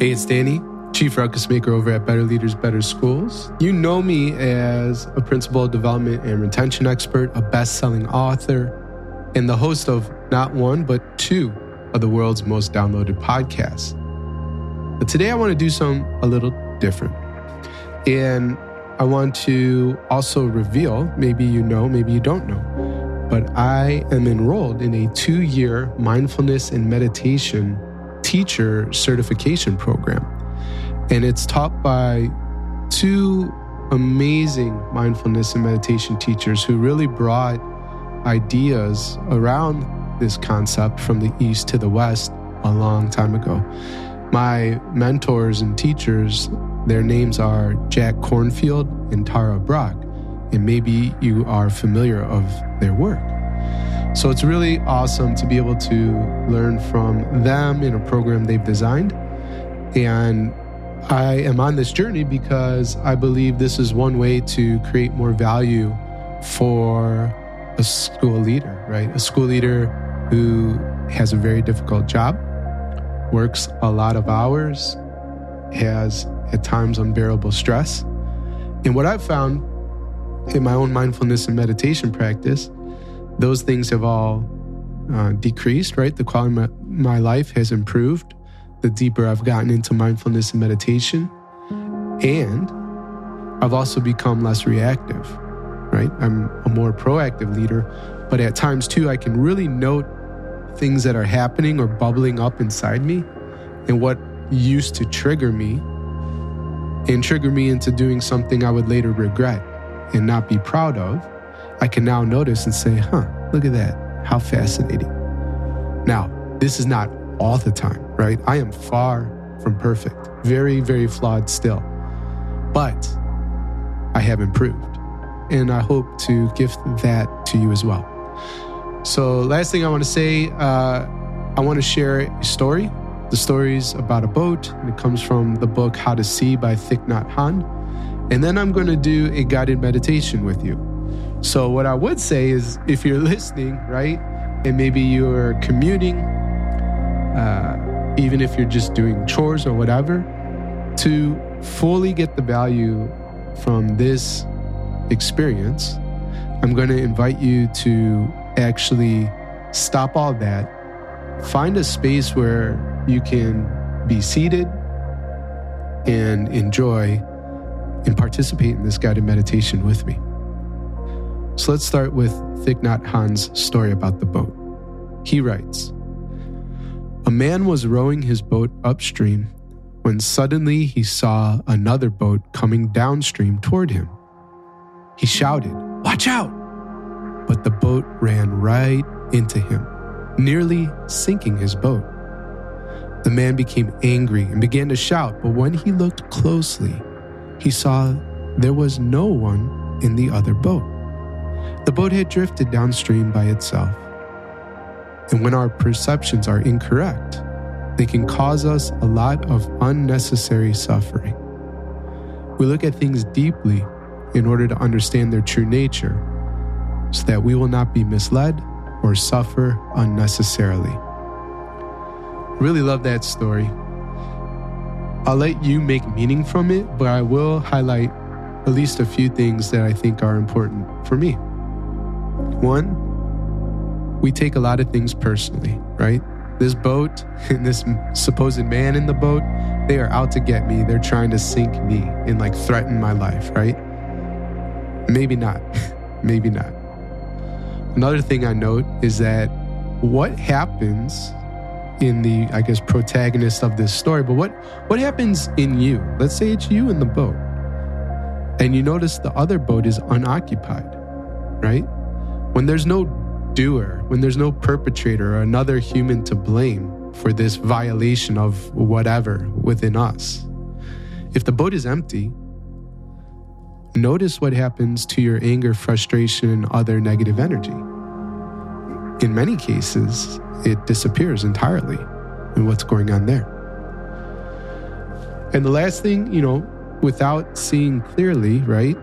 Hey, it's Danny, Chief Ruckus Maker over at Better Leaders, Better Schools. You know me as a principal development and retention expert, a best selling author, and the host of not one, but two of the world's most downloaded podcasts. But today I want to do something a little different. And I want to also reveal maybe you know, maybe you don't know, but I am enrolled in a two year mindfulness and meditation teacher certification program and it's taught by two amazing mindfulness and meditation teachers who really brought ideas around this concept from the East to the West a long time ago. My mentors and teachers, their names are Jack Kornfield and Tara Brach, and maybe you are familiar of their work. So it's really awesome to be able to learn from them in a program they've designed. And I am on this journey because I believe this is one way to create more value for a school leader, right? A school leader who has a very difficult job, works a lot of hours, has at times unbearable stress. And what I've found in my own mindfulness and meditation practice, those things have all uh, decreased, right? The quality of my, my life has improved the deeper I've gotten into mindfulness and meditation. And I've also become less reactive, right? I'm a more proactive leader, but at times too, I can really note things that are happening or bubbling up inside me and what used to trigger me and trigger me into doing something I would later regret and not be proud of. I can now notice and say, huh, look at that. How fascinating. Now, this is not all the time, right? I am far from perfect, very, very flawed still. But I have improved. And I hope to gift that to you as well. So, last thing I want to say, uh, I want to share a story. The story is about a boat, and it comes from the book How to See by Thich Nhat Hanh. And then I'm going to do a guided meditation with you. So, what I would say is if you're listening, right, and maybe you're commuting uh, even if you're just doing chores or whatever, to fully get the value from this experience, I'm going to invite you to actually stop all that, find a space where you can be seated and enjoy and participate in this guided meditation with me. So let's start with Thich Nhat Hanh's story about the boat. He writes, a man was rowing his boat upstream when suddenly he saw another boat coming downstream toward him. He shouted, Watch out! But the boat ran right into him, nearly sinking his boat. The man became angry and began to shout, but when he looked closely, he saw there was no one in the other boat. The boat had drifted downstream by itself. And when our perceptions are incorrect, they can cause us a lot of unnecessary suffering. We look at things deeply in order to understand their true nature so that we will not be misled or suffer unnecessarily. Really love that story. I'll let you make meaning from it, but I will highlight at least a few things that I think are important for me. One, we take a lot of things personally, right? This boat and this supposed man in the boat, they are out to get me. They're trying to sink me and like threaten my life, right? Maybe not. Maybe not. Another thing I note is that what happens in the I guess protagonist of this story, but what what happens in you? Let's say it's you in the boat. And you notice the other boat is unoccupied, right? When there's no doer, when there's no perpetrator or another human to blame for this violation of whatever within us. If the boat is empty, notice what happens to your anger, frustration, and other negative energy. In many cases, it disappears entirely And what's going on there. And the last thing, you know, without seeing clearly, right?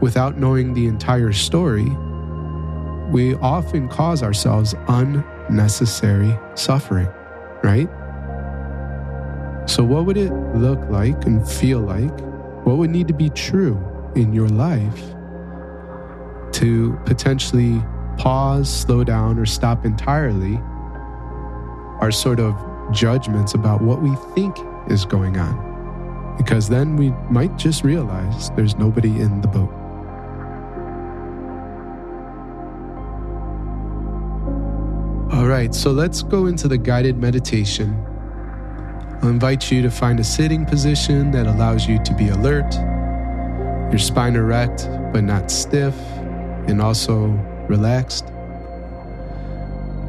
Without knowing the entire story, we often cause ourselves unnecessary suffering, right? So, what would it look like and feel like? What would need to be true in your life to potentially pause, slow down, or stop entirely our sort of judgments about what we think is going on? Because then we might just realize there's nobody in the boat. Right, so let's go into the guided meditation. I'll invite you to find a sitting position that allows you to be alert, your spine erect but not stiff, and also relaxed.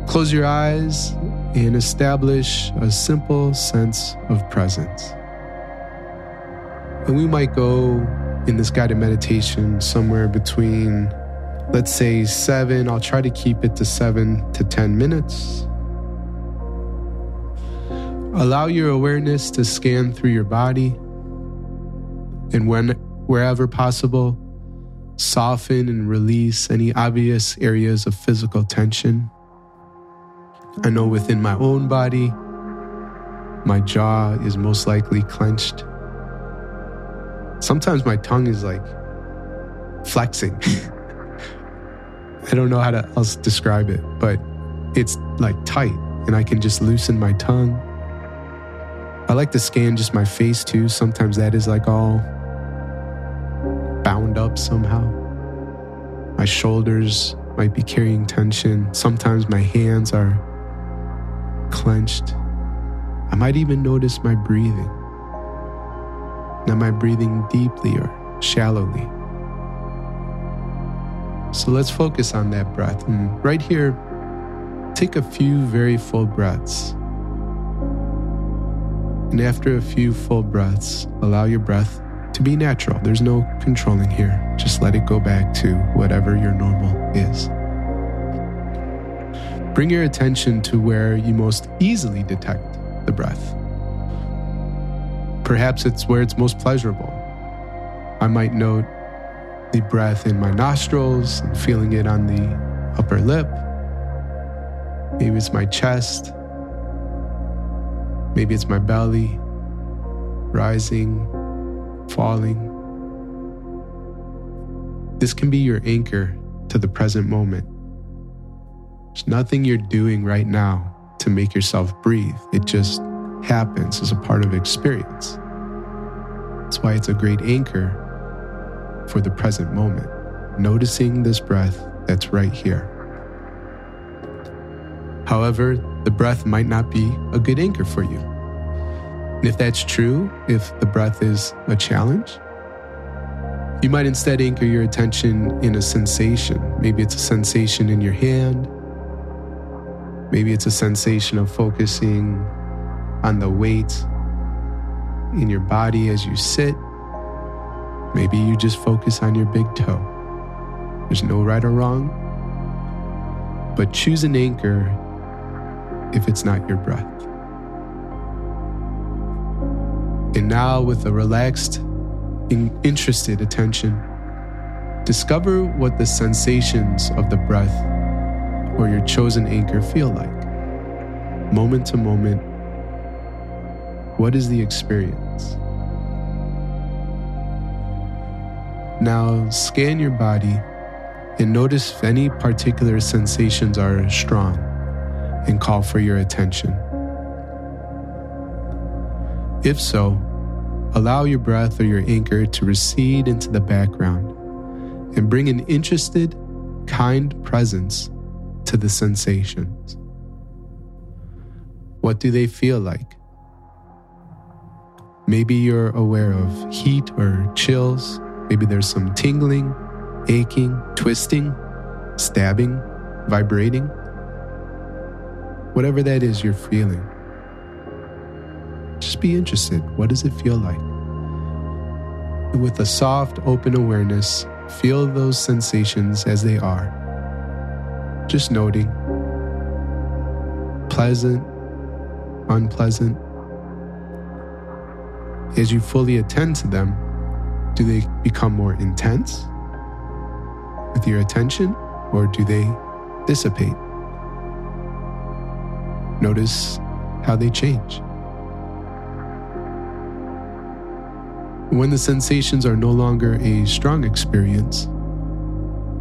Close your eyes and establish a simple sense of presence. And we might go in this guided meditation somewhere between, let's say, seven. I'll try to keep it to seven to 10 minutes. Allow your awareness to scan through your body. And when, wherever possible, soften and release any obvious areas of physical tension. I know within my own body, my jaw is most likely clenched. Sometimes my tongue is like flexing. I don't know how to else describe it, but it's like tight and I can just loosen my tongue. I like to scan just my face too. Sometimes that is like all bound up somehow. My shoulders might be carrying tension. Sometimes my hands are clenched. I might even notice my breathing. Am I breathing deeply or shallowly? So let's focus on that breath. And right here, take a few very full breaths. And after a few full breaths, allow your breath to be natural. There's no controlling here. Just let it go back to whatever your normal is. Bring your attention to where you most easily detect the breath. Perhaps it's where it's most pleasurable. I might note the breath in my nostrils and feeling it on the upper lip. Maybe it's my chest. Maybe it's my belly, rising, falling. This can be your anchor to the present moment. There's nothing you're doing right now to make yourself breathe. It just happens as a part of experience. That's why it's a great anchor for the present moment, noticing this breath that's right here. However, the breath might not be a good anchor for you. If that's true, if the breath is a challenge, you might instead anchor your attention in a sensation. Maybe it's a sensation in your hand. Maybe it's a sensation of focusing on the weight in your body as you sit. Maybe you just focus on your big toe. There's no right or wrong, but choose an anchor if it's not your breath. And now, with a relaxed, interested attention, discover what the sensations of the breath or your chosen anchor feel like. Moment to moment, what is the experience? Now, scan your body and notice if any particular sensations are strong and call for your attention. If so, allow your breath or your anchor to recede into the background and bring an interested, kind presence to the sensations. What do they feel like? Maybe you're aware of heat or chills. Maybe there's some tingling, aching, twisting, stabbing, vibrating. Whatever that is you're feeling. Just be interested. What does it feel like? With a soft, open awareness, feel those sensations as they are. Just noting pleasant, unpleasant. As you fully attend to them, do they become more intense with your attention or do they dissipate? Notice how they change. When the sensations are no longer a strong experience,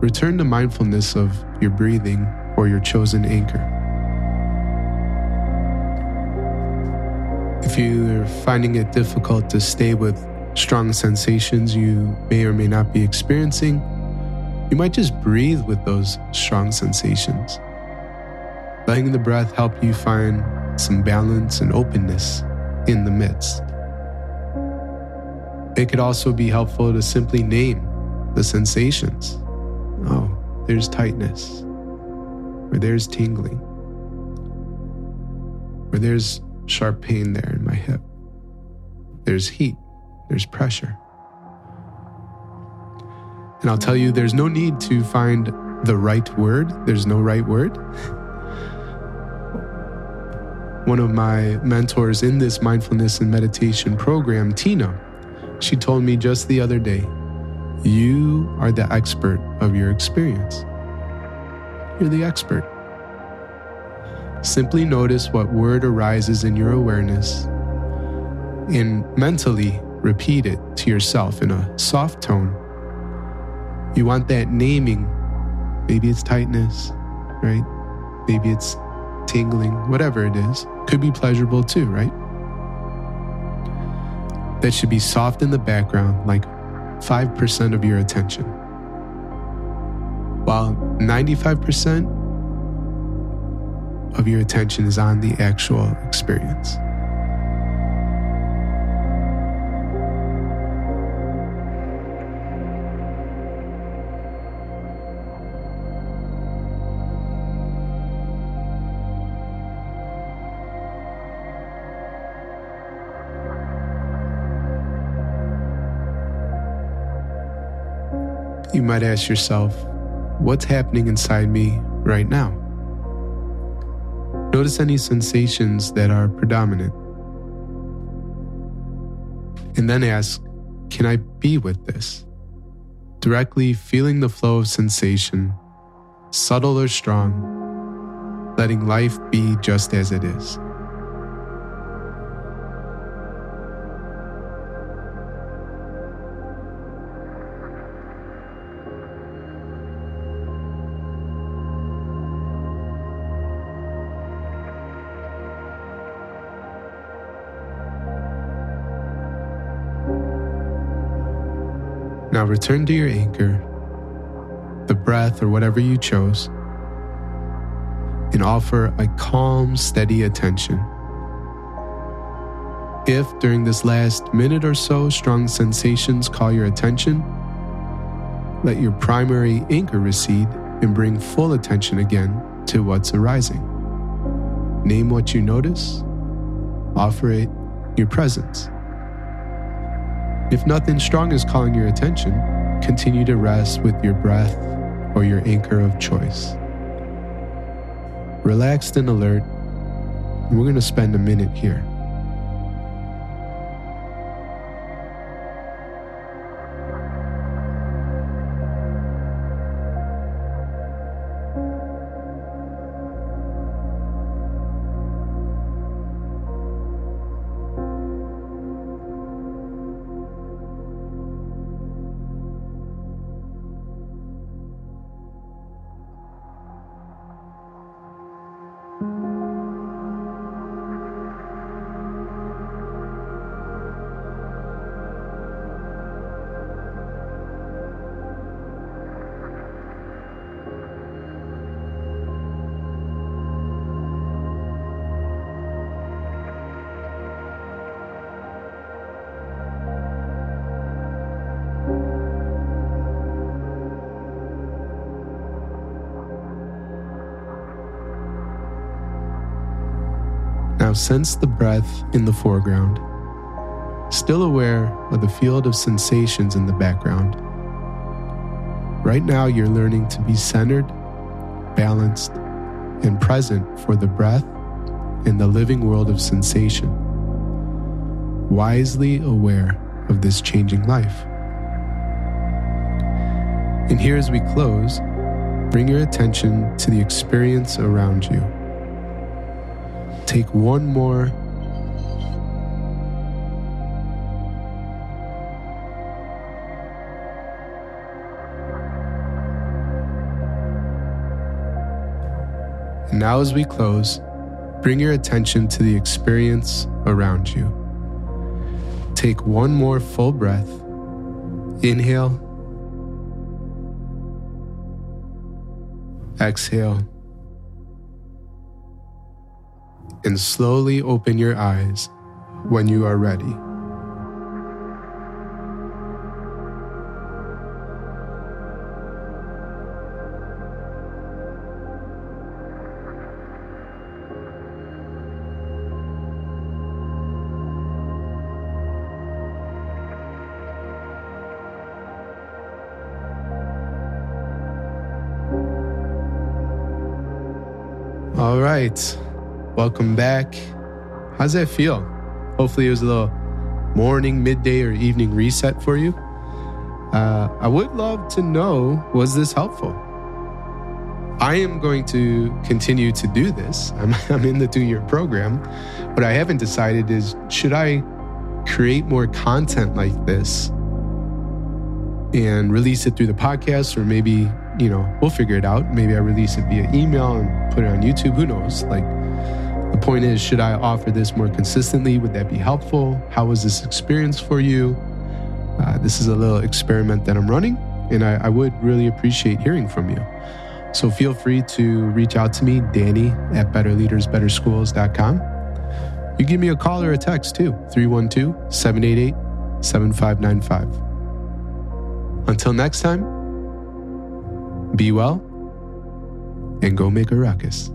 return to mindfulness of your breathing or your chosen anchor. If you're finding it difficult to stay with strong sensations you may or may not be experiencing, you might just breathe with those strong sensations. Letting the breath help you find some balance and openness in the midst. It could also be helpful to simply name the sensations. Oh, there's tightness, or there's tingling, or there's sharp pain there in my hip. There's heat, there's pressure. And I'll tell you, there's no need to find the right word, there's no right word. One of my mentors in this mindfulness and meditation program, Tina, she told me just the other day, You are the expert of your experience. You're the expert. Simply notice what word arises in your awareness and mentally repeat it to yourself in a soft tone. You want that naming. Maybe it's tightness, right? Maybe it's tingling, whatever it is. Could be pleasurable too, right? that should be soft in the background, like 5% of your attention. While 95% of your attention is on the actual experience. You might ask yourself, what's happening inside me right now? Notice any sensations that are predominant. And then ask, can I be with this? Directly feeling the flow of sensation, subtle or strong, letting life be just as it is. Now return to your anchor, the breath or whatever you chose, and offer a calm, steady attention. If during this last minute or so strong sensations call your attention, let your primary anchor recede and bring full attention again to what's arising. Name what you notice, offer it your presence. If nothing strong is calling your attention, continue to rest with your breath or your anchor of choice. Relaxed and alert, we're going to spend a minute here. Now sense the breath in the foreground, still aware of the field of sensations in the background. Right now, you're learning to be centered, balanced, and present for the breath in the living world of sensation, wisely aware of this changing life. And here, as we close, bring your attention to the experience around you take one more. And now, as we close, bring your attention to the experience around you. Take one more full breath. Inhale. Exhale. And slowly open your eyes when you are ready. All right. Welcome back. How's that feel? Hopefully, it was a little morning, midday, or evening reset for you. Uh, I would love to know was this helpful? I am going to continue to do this. I'm, I'm in the two year program. What I haven't decided is should I create more content like this and release it through the podcast or maybe you know, we'll figure it out. Maybe I release it via email and put it on YouTube. Who knows? Like, the point is, should I offer this more consistently? Would that be helpful? How was this experience for you? Uh, this is a little experiment that I'm running, and I, I would really appreciate hearing from you. So feel free to reach out to me, Danny at betterleadersbetterschools.com. You give me a call or a text too, 312 788 7595. Until next time, be well and go make a ruckus.